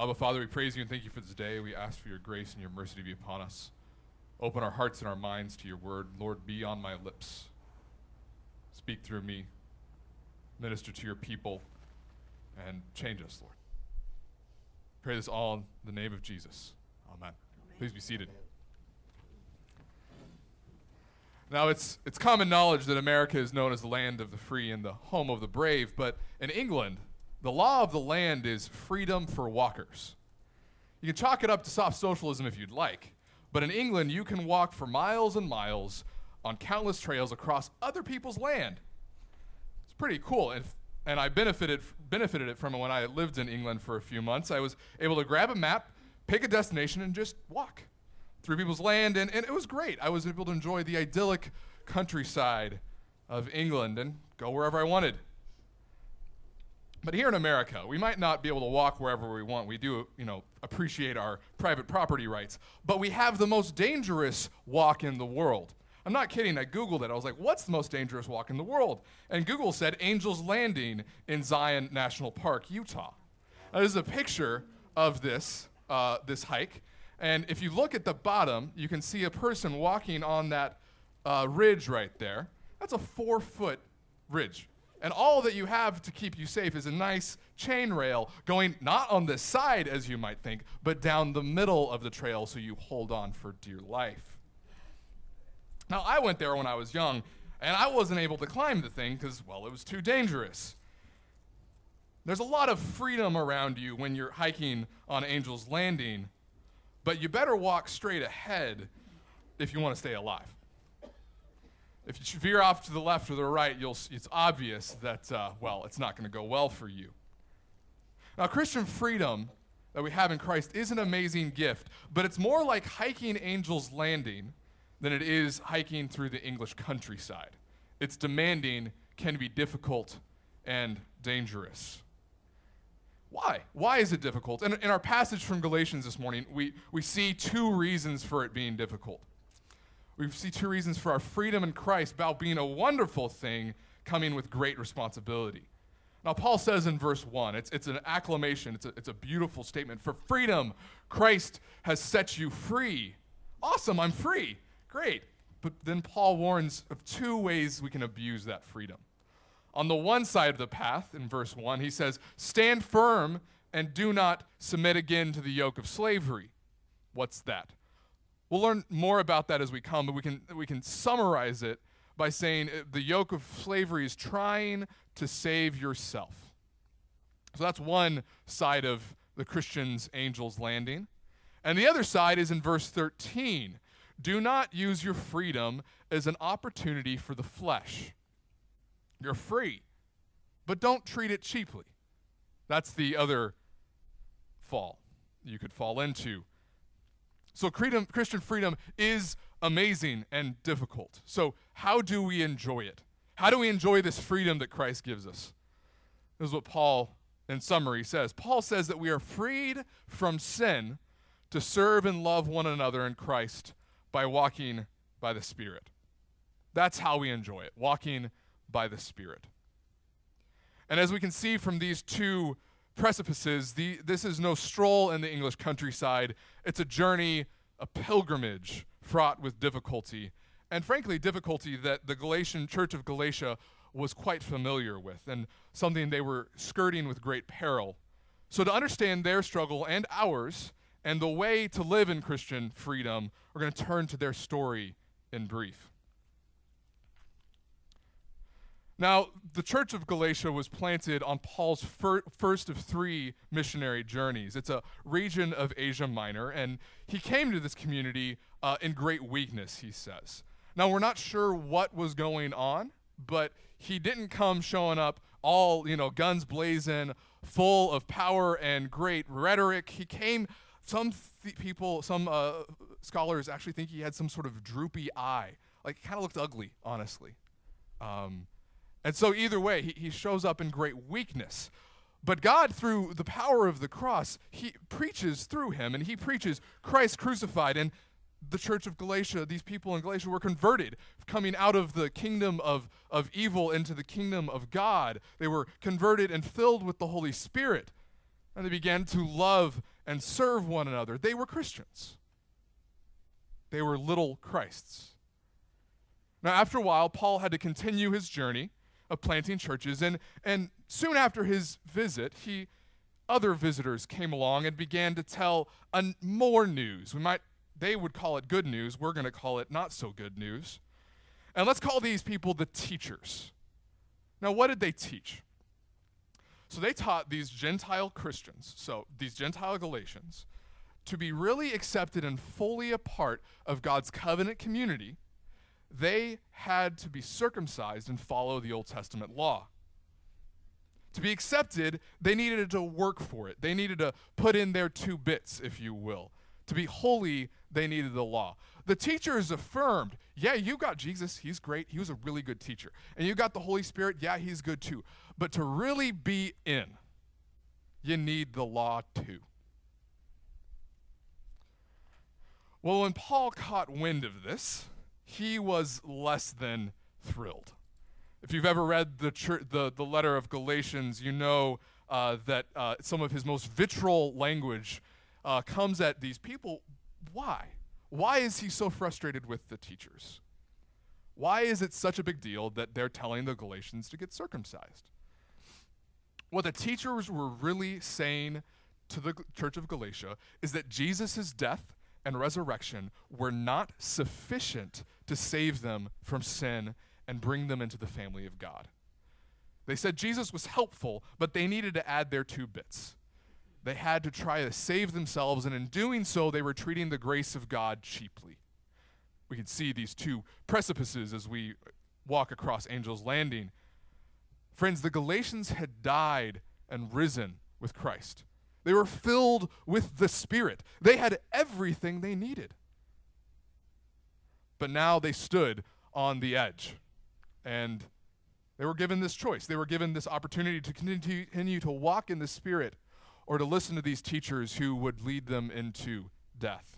Abba, Father, we praise you and thank you for this day. We ask for your grace and your mercy to be upon us. Open our hearts and our minds to your word. Lord, be on my lips. Speak through me. Minister to your people and change us, Lord. Pray this all in the name of Jesus. Amen. Please be seated. Now, it's, it's common knowledge that America is known as the land of the free and the home of the brave, but in England, the law of the land is freedom for walkers. You can chalk it up to soft socialism if you'd like, but in England, you can walk for miles and miles on countless trails across other people's land. It's pretty cool, and, and I benefited, benefited it from it when I lived in England for a few months. I was able to grab a map, pick a destination, and just walk through people's land, and, and it was great. I was able to enjoy the idyllic countryside of England and go wherever I wanted. But here in America, we might not be able to walk wherever we want. We do, you know, appreciate our private property rights, but we have the most dangerous walk in the world. I'm not kidding. I Googled it. I was like, what's the most dangerous walk in the world? And Google said Angel's Landing in Zion National Park, Utah. Now, this is a picture of this, uh, this hike. And if you look at the bottom, you can see a person walking on that uh, ridge right there. That's a four foot ridge. And all that you have to keep you safe is a nice chain rail going not on the side, as you might think, but down the middle of the trail so you hold on for dear life. Now, I went there when I was young, and I wasn't able to climb the thing because, well, it was too dangerous. There's a lot of freedom around you when you're hiking on Angel's Landing, but you better walk straight ahead if you want to stay alive. If you veer off to the left or the right, you'll, it's obvious that, uh, well, it's not going to go well for you. Now, Christian freedom that we have in Christ is an amazing gift, but it's more like hiking Angel's Landing than it is hiking through the English countryside. It's demanding, can be difficult, and dangerous. Why? Why is it difficult? In, in our passage from Galatians this morning, we, we see two reasons for it being difficult. We see two reasons for our freedom in Christ about being a wonderful thing coming with great responsibility. Now, Paul says in verse 1, it's, it's an acclamation, it's a, it's a beautiful statement. For freedom, Christ has set you free. Awesome, I'm free. Great. But then Paul warns of two ways we can abuse that freedom. On the one side of the path, in verse 1, he says, Stand firm and do not submit again to the yoke of slavery. What's that? We'll learn more about that as we come, but we can, we can summarize it by saying uh, the yoke of slavery is trying to save yourself. So that's one side of the Christian's angel's landing. And the other side is in verse 13 do not use your freedom as an opportunity for the flesh. You're free, but don't treat it cheaply. That's the other fall you could fall into. So, freedom, Christian freedom is amazing and difficult. So, how do we enjoy it? How do we enjoy this freedom that Christ gives us? This is what Paul, in summary, says. Paul says that we are freed from sin to serve and love one another in Christ by walking by the Spirit. That's how we enjoy it, walking by the Spirit. And as we can see from these two precipices, the, this is no stroll in the English countryside. It's a journey, a pilgrimage fraught with difficulty, and frankly, difficulty that the Galatian church of Galatia was quite familiar with, and something they were skirting with great peril. So, to understand their struggle and ours, and the way to live in Christian freedom, we're going to turn to their story in brief. Now, the church of Galatia was planted on Paul's fir- first of three missionary journeys. It's a region of Asia Minor, and he came to this community uh, in great weakness, he says. Now, we're not sure what was going on, but he didn't come showing up all, you know, guns blazing, full of power and great rhetoric. He came, some th- people, some uh, scholars actually think he had some sort of droopy eye. Like, kind of looked ugly, honestly. Um, and so, either way, he, he shows up in great weakness. But God, through the power of the cross, he preaches through him, and he preaches Christ crucified. And the church of Galatia, these people in Galatia were converted, coming out of the kingdom of, of evil into the kingdom of God. They were converted and filled with the Holy Spirit. And they began to love and serve one another. They were Christians, they were little Christs. Now, after a while, Paul had to continue his journey of planting churches, and, and soon after his visit, he other visitors came along and began to tell un- more news. We might they would call it good news. We're going to call it not so good news. And let's call these people the teachers. Now, what did they teach? So they taught these Gentile Christians, so these Gentile Galatians, to be really accepted and fully a part of God's covenant community, they had to be circumcised and follow the Old Testament law. To be accepted, they needed to work for it. They needed to put in their two bits, if you will. To be holy, they needed the law. The teachers affirmed, yeah, you got Jesus, he's great, he was a really good teacher. And you got the Holy Spirit, yeah, he's good too. But to really be in, you need the law too. Well, when Paul caught wind of this, he was less than thrilled. If you've ever read the, the, the letter of Galatians, you know uh, that uh, some of his most vitriol language uh, comes at these people. Why? Why is he so frustrated with the teachers? Why is it such a big deal that they're telling the Galatians to get circumcised? What the teachers were really saying to the church of Galatia is that Jesus' death and resurrection were not sufficient to save them from sin and bring them into the family of God. They said Jesus was helpful, but they needed to add their two bits. They had to try to save themselves, and in doing so, they were treating the grace of God cheaply. We can see these two precipices as we walk across Angel's Landing. Friends, the Galatians had died and risen with Christ. They were filled with the Spirit. They had everything they needed. But now they stood on the edge. And they were given this choice. They were given this opportunity to continue to walk in the Spirit or to listen to these teachers who would lead them into death.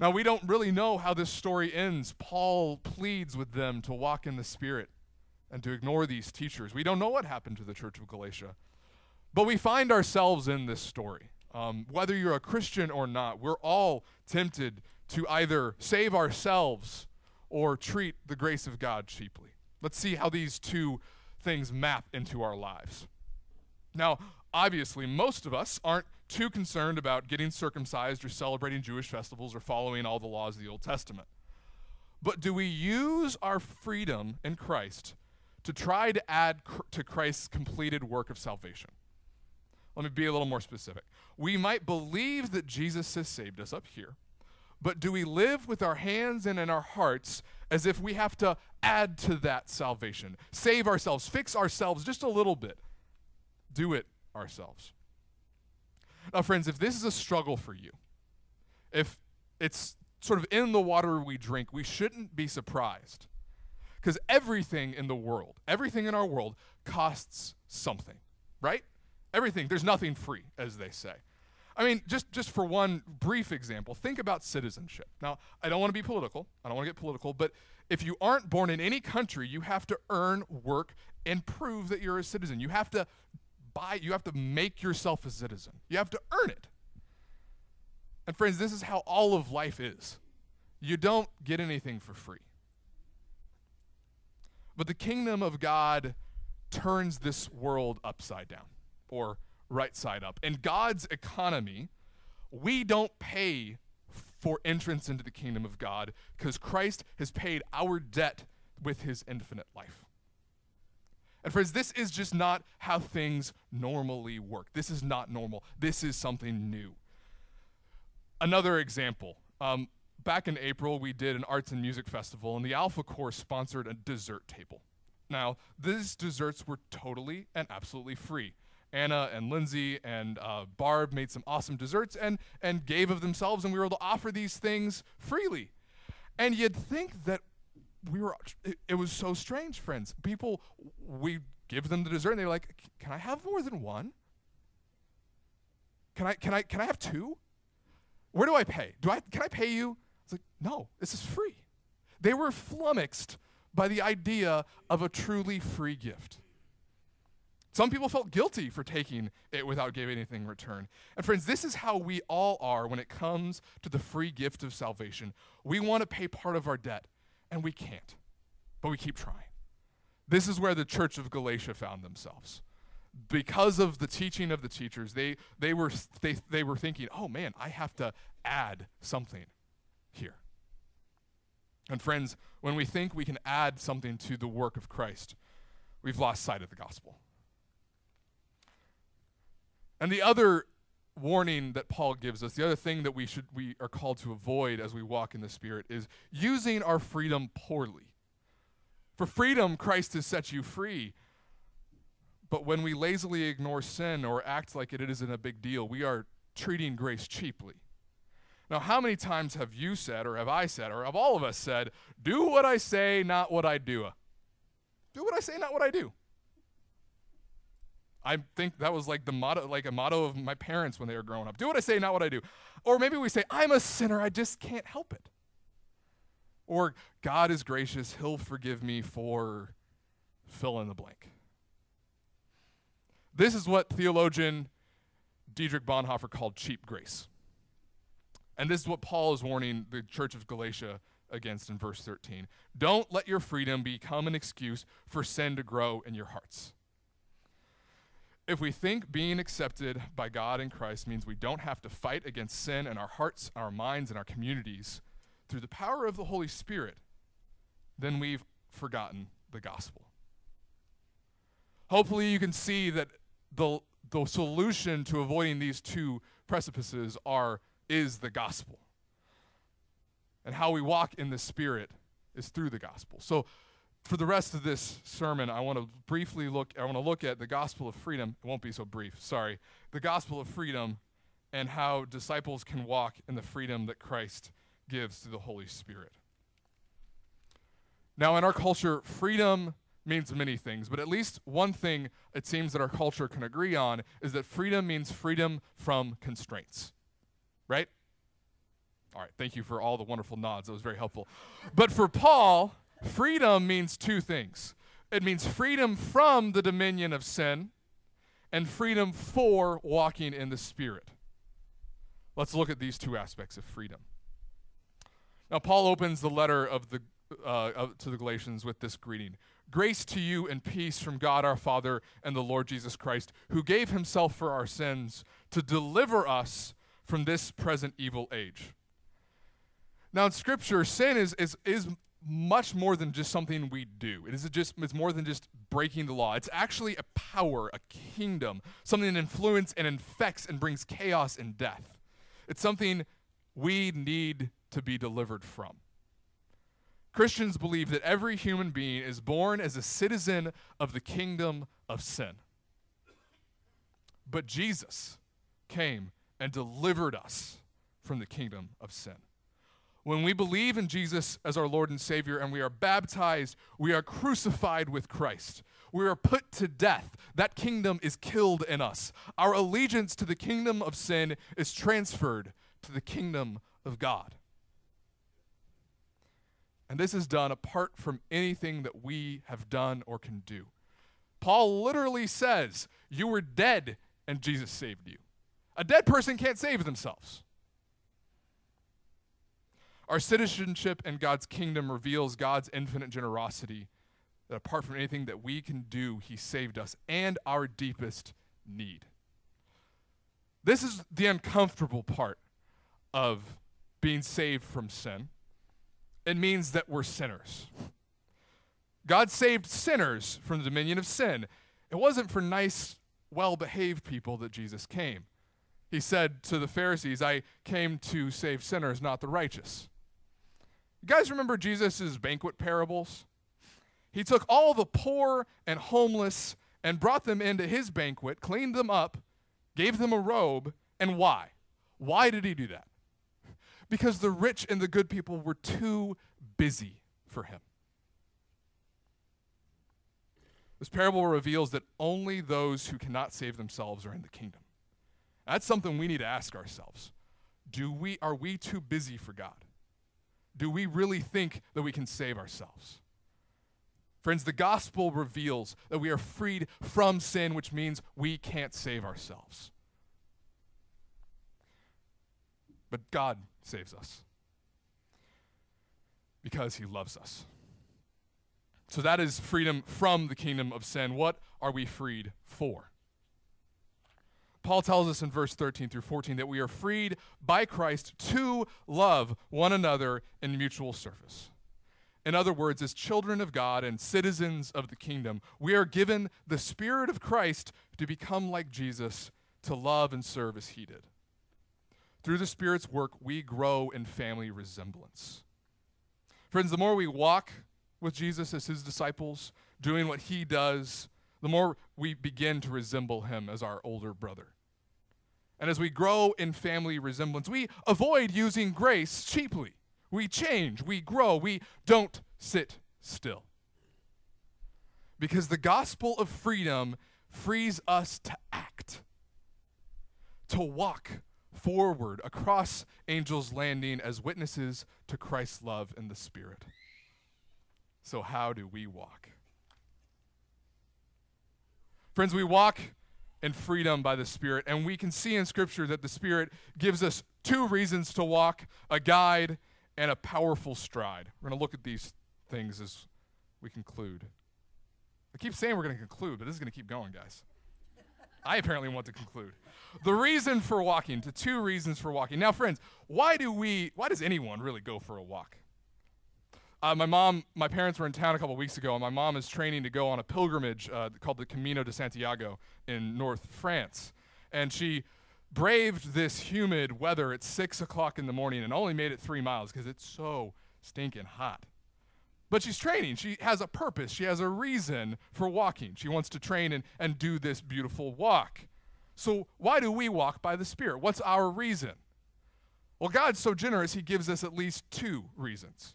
Now, we don't really know how this story ends. Paul pleads with them to walk in the Spirit and to ignore these teachers. We don't know what happened to the church of Galatia, but we find ourselves in this story. Um, whether you're a Christian or not, we're all tempted to either save ourselves or treat the grace of God cheaply. Let's see how these two things map into our lives. Now, obviously, most of us aren't too concerned about getting circumcised or celebrating Jewish festivals or following all the laws of the Old Testament. But do we use our freedom in Christ to try to add cr- to Christ's completed work of salvation? Let me be a little more specific. We might believe that Jesus has saved us up here, but do we live with our hands and in our hearts as if we have to add to that salvation, save ourselves, fix ourselves just a little bit, do it ourselves? Now, friends, if this is a struggle for you, if it's sort of in the water we drink, we shouldn't be surprised. Because everything in the world, everything in our world costs something, right? Everything. There's nothing free, as they say. I mean, just, just for one brief example, think about citizenship. Now, I don't want to be political. I don't want to get political, but if you aren't born in any country, you have to earn, work, and prove that you're a citizen. You have to buy, you have to make yourself a citizen. You have to earn it. And friends, this is how all of life is. You don't get anything for free. But the kingdom of God turns this world upside down or right side up. In God's economy, we don't pay for entrance into the kingdom of God because Christ has paid our debt with his infinite life. And friends, this is just not how things normally work. This is not normal. This is something new. Another example. Um, back in April, we did an arts and music festival, and the Alpha Course sponsored a dessert table. Now, these desserts were totally and absolutely free. Anna and Lindsay and uh, Barb made some awesome desserts and, and gave of themselves, and we were able to offer these things freely. And you'd think that we were, it, it was so strange, friends. People, we give them the dessert, and they're like, Can I have more than one? Can I, can I, can I have two? Where do I pay? Do I, can I pay you? It's like, no, this is free. They were flummoxed by the idea of a truly free gift. Some people felt guilty for taking it without giving anything in return. And friends, this is how we all are when it comes to the free gift of salvation. We want to pay part of our debt, and we can't, but we keep trying. This is where the church of Galatia found themselves. Because of the teaching of the teachers, they, they, were, they, they were thinking, oh man, I have to add something here. And friends, when we think we can add something to the work of Christ, we've lost sight of the gospel. And the other warning that Paul gives us, the other thing that we should we are called to avoid as we walk in the spirit is using our freedom poorly. For freedom Christ has set you free. But when we lazily ignore sin or act like it isn't a big deal, we are treating grace cheaply. Now, how many times have you said, or have I said, or have all of us said, do what I say, not what I do? Do what I say, not what I do. I think that was like the motto, like a motto of my parents when they were growing up. Do what I say, not what I do. Or maybe we say, I'm a sinner, I just can't help it. Or God is gracious, He'll forgive me for fill in the blank. This is what theologian Dietrich Bonhoeffer called cheap grace. And this is what Paul is warning the church of Galatia against in verse 13. Don't let your freedom become an excuse for sin to grow in your hearts. If we think being accepted by God in Christ means we don't have to fight against sin in our hearts, our minds, and our communities through the power of the Holy Spirit, then we've forgotten the gospel. Hopefully, you can see that the, the solution to avoiding these two precipices are is the gospel. And how we walk in the Spirit is through the gospel. So, for the rest of this sermon, I want to briefly look, I want to look at the gospel of freedom. It won't be so brief, sorry. The gospel of freedom and how disciples can walk in the freedom that Christ gives through the Holy Spirit. Now, in our culture, freedom means many things, but at least one thing it seems that our culture can agree on is that freedom means freedom from constraints. Right? All right, thank you for all the wonderful nods. That was very helpful. But for Paul, Freedom means two things it means freedom from the dominion of sin and freedom for walking in the Spirit. Let's look at these two aspects of freedom. Now, Paul opens the letter of the, uh, to the Galatians with this greeting Grace to you and peace from God our Father and the Lord Jesus Christ, who gave himself for our sins to deliver us from this present evil age. Now, in Scripture, sin is, is, is much more than just something we do. It is just it's more than just breaking the law. It's actually a power, a kingdom, something that influences and infects and brings chaos and death. It's something we need to be delivered from. Christians believe that every human being is born as a citizen of the kingdom of sin. But Jesus came and delivered us from the kingdom of sin. When we believe in Jesus as our Lord and Savior and we are baptized, we are crucified with Christ. We are put to death. That kingdom is killed in us. Our allegiance to the kingdom of sin is transferred to the kingdom of God. And this is done apart from anything that we have done or can do. Paul literally says, You were dead and Jesus saved you. A dead person can't save themselves. Our citizenship in God's kingdom reveals God's infinite generosity, that apart from anything that we can do, He saved us, and our deepest need. This is the uncomfortable part of being saved from sin. It means that we're sinners. God saved sinners from the dominion of sin. It wasn't for nice, well behaved people that Jesus came. He said to the Pharisees, I came to save sinners, not the righteous. You guys remember Jesus' banquet parables? He took all the poor and homeless and brought them into his banquet, cleaned them up, gave them a robe, and why? Why did he do that? Because the rich and the good people were too busy for him. This parable reveals that only those who cannot save themselves are in the kingdom. That's something we need to ask ourselves. Do we are we too busy for God? Do we really think that we can save ourselves? Friends, the gospel reveals that we are freed from sin, which means we can't save ourselves. But God saves us because he loves us. So that is freedom from the kingdom of sin. What are we freed for? Paul tells us in verse 13 through 14 that we are freed by Christ to love one another in mutual service. In other words, as children of God and citizens of the kingdom, we are given the Spirit of Christ to become like Jesus, to love and serve as he did. Through the Spirit's work, we grow in family resemblance. Friends, the more we walk with Jesus as his disciples, doing what he does, the more we begin to resemble him as our older brother. And as we grow in family resemblance, we avoid using grace cheaply. We change, we grow, we don't sit still. Because the gospel of freedom frees us to act, to walk forward across Angel's Landing as witnesses to Christ's love in the Spirit. So, how do we walk? Friends, we walk in freedom by the Spirit, and we can see in Scripture that the Spirit gives us two reasons to walk a guide and a powerful stride. We're going to look at these things as we conclude. I keep saying we're going to conclude, but this is going to keep going, guys. I apparently want to conclude. The reason for walking, the two reasons for walking. Now, friends, why do we, why does anyone really go for a walk? Uh, my mom, my parents were in town a couple weeks ago, and my mom is training to go on a pilgrimage uh, called the Camino de Santiago in North France. And she braved this humid weather at 6 o'clock in the morning and only made it three miles because it's so stinking hot. But she's training. She has a purpose. She has a reason for walking. She wants to train and, and do this beautiful walk. So, why do we walk by the Spirit? What's our reason? Well, God's so generous, He gives us at least two reasons.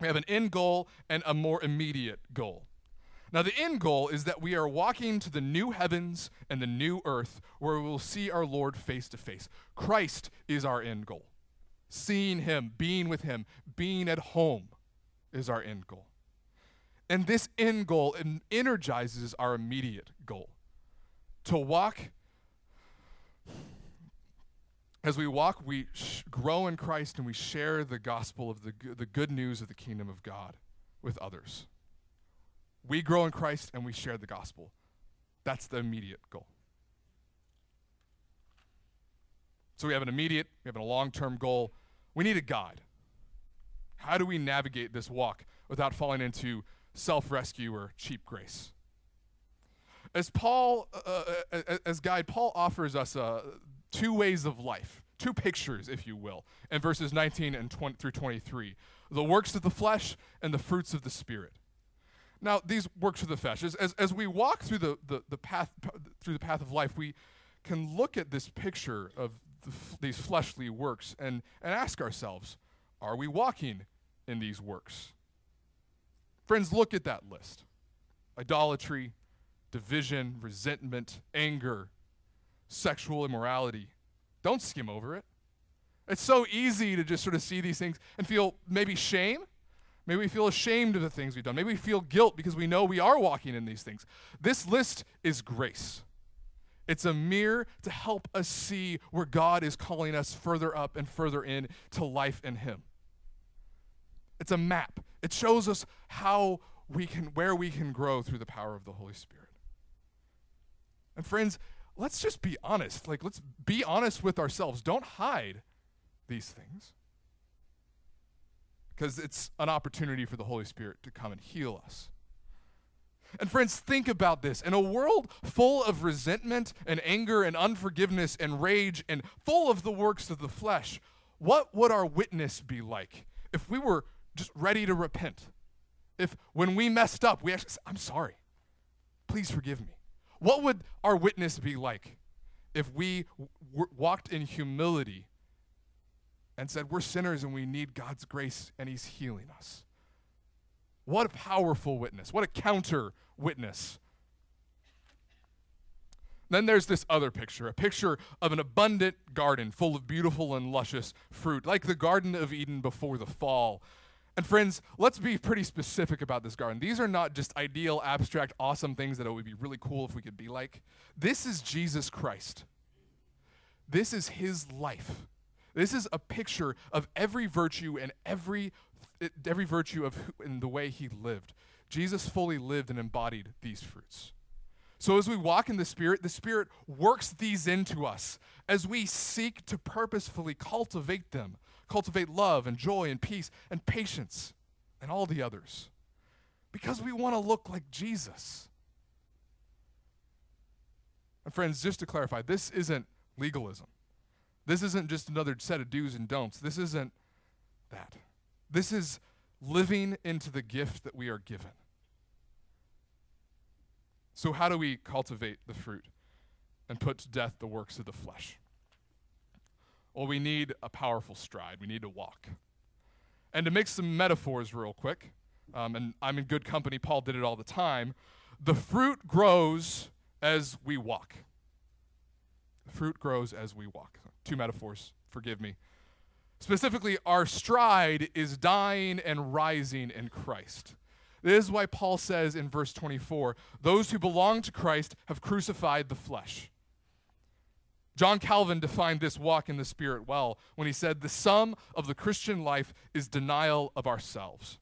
We have an end goal and a more immediate goal. Now, the end goal is that we are walking to the new heavens and the new earth where we will see our Lord face to face. Christ is our end goal. Seeing Him, being with Him, being at home is our end goal. And this end goal energizes our immediate goal to walk as we walk, we sh- grow in Christ and we share the gospel of the, g- the good news of the kingdom of God with others. We grow in Christ and we share the gospel. That's the immediate goal. So we have an immediate, we have a long term goal. We need a guide. How do we navigate this walk without falling into self rescue or cheap grace? As Paul, uh, uh, uh as guide, Paul offers us uh, two ways of life, two pictures, if you will, in verses 19 and 20 through 23 the works of the flesh and the fruits of the Spirit. Now, these works of the flesh, as, as, we walk through the, the, the path through the path of life, we can look at this picture of the these fleshly works and, and ask ourselves, are we walking in these works? Friends, look at that list idolatry, division, resentment, anger, sexual immorality. Don't skim over it. It's so easy to just sort of see these things and feel maybe shame. Maybe we feel ashamed of the things we've done. Maybe we feel guilt because we know we are walking in these things. This list is grace. It's a mirror to help us see where God is calling us further up and further in to life in Him. It's a map. It shows us how we can where we can grow through the power of the Holy Spirit. And friends, let's just be honest. Like, let's be honest with ourselves. Don't hide these things. Because it's an opportunity for the Holy Spirit to come and heal us. And friends, think about this. In a world full of resentment and anger and unforgiveness and rage and full of the works of the flesh, what would our witness be like if we were just ready to repent? If when we messed up, we actually I'm sorry. Please forgive me. What would our witness be like if we w- walked in humility and said, We're sinners and we need God's grace and He's healing us? What a powerful witness. What a counter witness. Then there's this other picture, a picture of an abundant garden full of beautiful and luscious fruit, like the Garden of Eden before the fall. And friends, let's be pretty specific about this garden. These are not just ideal, abstract, awesome things that it would be really cool if we could be like. This is Jesus Christ. This is his life. This is a picture of every virtue and every eh, every virtue of in the way he lived. Jesus fully lived and embodied these fruits. So as we walk in the Spirit, the Spirit works these into us as we seek to purposefully cultivate them, cultivate love and joy and peace and patience and all the others. Because we want to look like Jesus. And friends, just to clarify, this isn't legalism. This isn't just another set of do's and don'ts. This isn't that. This is living into the gift that we are given. So, how do we cultivate the fruit and put to death the works of the flesh? Well, we need a powerful stride. We need to walk. And to make some metaphors real quick, um, and I'm in good company, Paul did it all the time. The fruit grows as we walk. The fruit grows as we walk. Two metaphors, forgive me. Specifically, our stride is dying and rising in Christ. This is why Paul says in verse 24 those who belong to Christ have crucified the flesh. John Calvin defined this walk in the Spirit well when he said, The sum of the Christian life is denial of ourselves.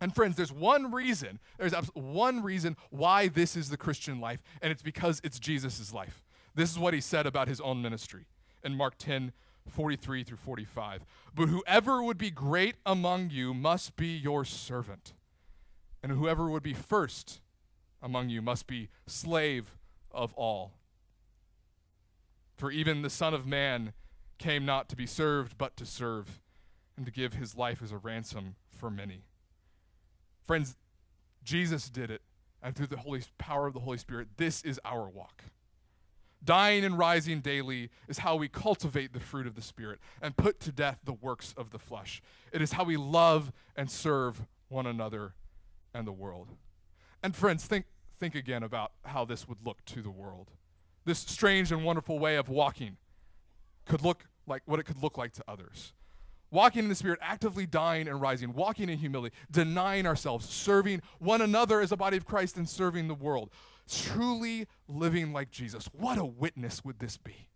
And friends, there's one reason, there's one reason why this is the Christian life, and it's because it's Jesus' life. This is what he said about his own ministry in Mark 10 43 through 45. But whoever would be great among you must be your servant and whoever would be first among you must be slave of all. For even the Son of Man came not to be served, but to serve, and to give his life as a ransom for many. Friends, Jesus did it, and through the Holy power of the Holy Spirit, this is our walk. Dying and rising daily is how we cultivate the fruit of the Spirit and put to death the works of the flesh. It is how we love and serve one another and the world. And friends, think, think again about how this would look to the world. This strange and wonderful way of walking could look like what it could look like to others. Walking in the Spirit, actively dying and rising, walking in humility, denying ourselves, serving one another as a body of Christ, and serving the world. Truly living like Jesus. What a witness would this be?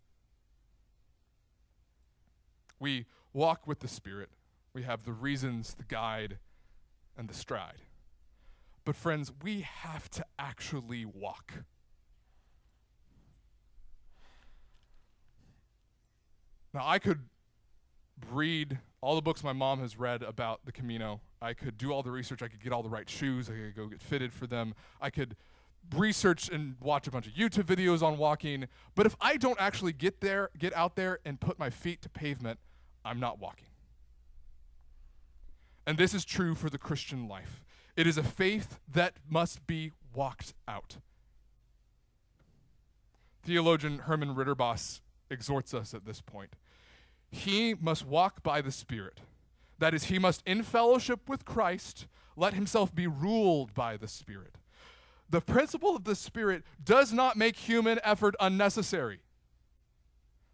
We walk with the Spirit. We have the reasons, the guide, and the stride. But, friends, we have to actually walk. Now, I could read all the books my mom has read about the Camino. I could do all the research. I could get all the right shoes. I could go get fitted for them. I could research and watch a bunch of YouTube videos on walking. But if I don't actually get there, get out there and put my feet to pavement, I'm not walking. And this is true for the Christian life. It is a faith that must be walked out. Theologian Herman Ridderbos exhorts us at this point. He must walk by the Spirit. That is, he must, in fellowship with Christ, let himself be ruled by the Spirit. The principle of the Spirit does not make human effort unnecessary,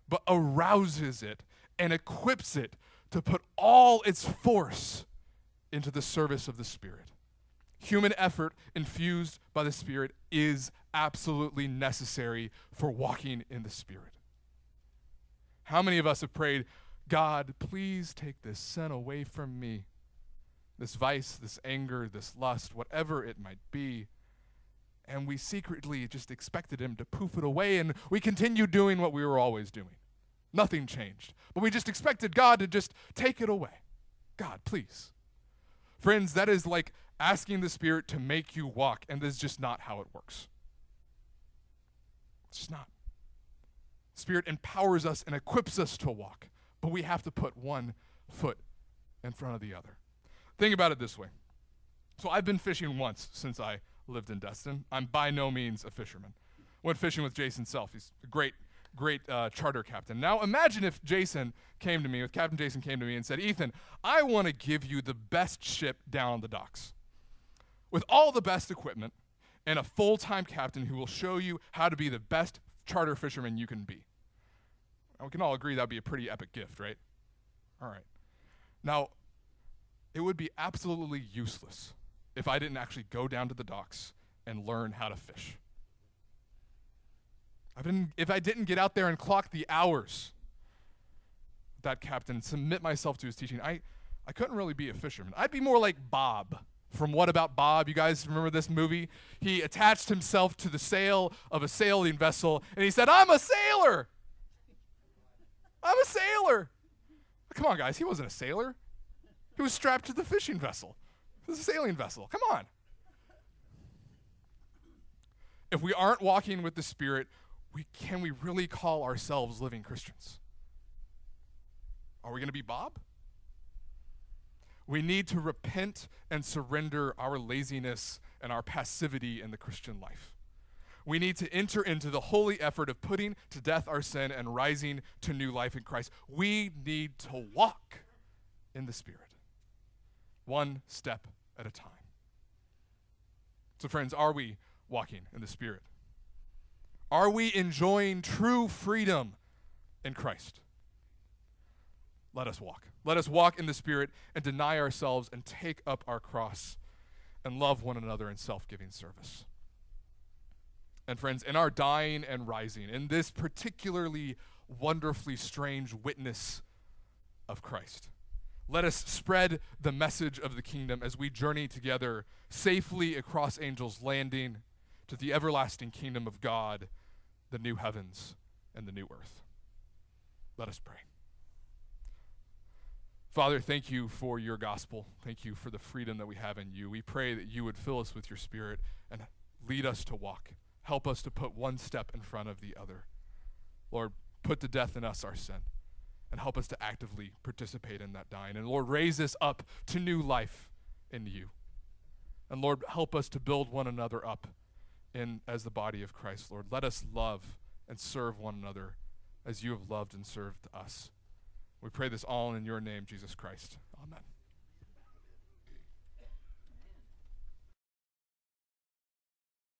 but arouses it and equips it to put all its force into the service of the Spirit. Human effort infused by the Spirit is absolutely necessary for walking in the Spirit. How many of us have prayed, God, please take this sin away from me? This vice, this anger, this lust, whatever it might be. And we secretly just expected Him to poof it away, and we continue doing what we were always doing. Nothing changed. But we just expected God to just take it away. God, please. Friends, that is like asking the Spirit to make you walk, and this is just not how it works. It's not. Spirit empowers us and equips us to walk, but we have to put one foot in front of the other. Think about it this way. So I've been fishing once since I lived in Destin. I'm by no means a fisherman. Went fishing with Jason Self. He's a great, great uh, charter captain. Now imagine if Jason came to me, if Captain Jason came to me and said, Ethan, I want to give you the best ship down on the docks with all the best equipment and a full time captain who will show you how to be the best charter fisherman you can be. We can all agree that would be a pretty epic gift, right? All right. Now, it would be absolutely useless if I didn't actually go down to the docks and learn how to fish. I didn't, if I didn't get out there and clock the hours that captain, submit myself to his teaching, I, I couldn't really be a fisherman. I'd be more like Bob from What About Bob? You guys remember this movie? He attached himself to the sail of a sailing vessel and he said, I'm a sailor. I'm a sailor. Come on, guys. He wasn't a sailor, he was strapped to the fishing vessel. This is a sailing vessel. Come on. If we aren't walking with the Spirit, we, can we really call ourselves living Christians? Are we going to be Bob? We need to repent and surrender our laziness and our passivity in the Christian life. We need to enter into the holy effort of putting to death our sin and rising to new life in Christ. We need to walk in the Spirit, one step at a time. So, friends, are we walking in the Spirit? Are we enjoying true freedom in Christ? Let us walk. Let us walk in the Spirit and deny ourselves and take up our cross and love one another in self giving service. And, friends, in our dying and rising, in this particularly wonderfully strange witness of Christ, let us spread the message of the kingdom as we journey together safely across Angel's Landing to the everlasting kingdom of God, the new heavens and the new earth. Let us pray. Father, thank you for your gospel. Thank you for the freedom that we have in you. We pray that you would fill us with your spirit and lead us to walk. Help us to put one step in front of the other. Lord, put to death in us our sin and help us to actively participate in that dying. And Lord, raise us up to new life in you. And Lord, help us to build one another up in as the body of Christ, Lord. Let us love and serve one another as you have loved and served us. We pray this all in your name, Jesus Christ. Amen.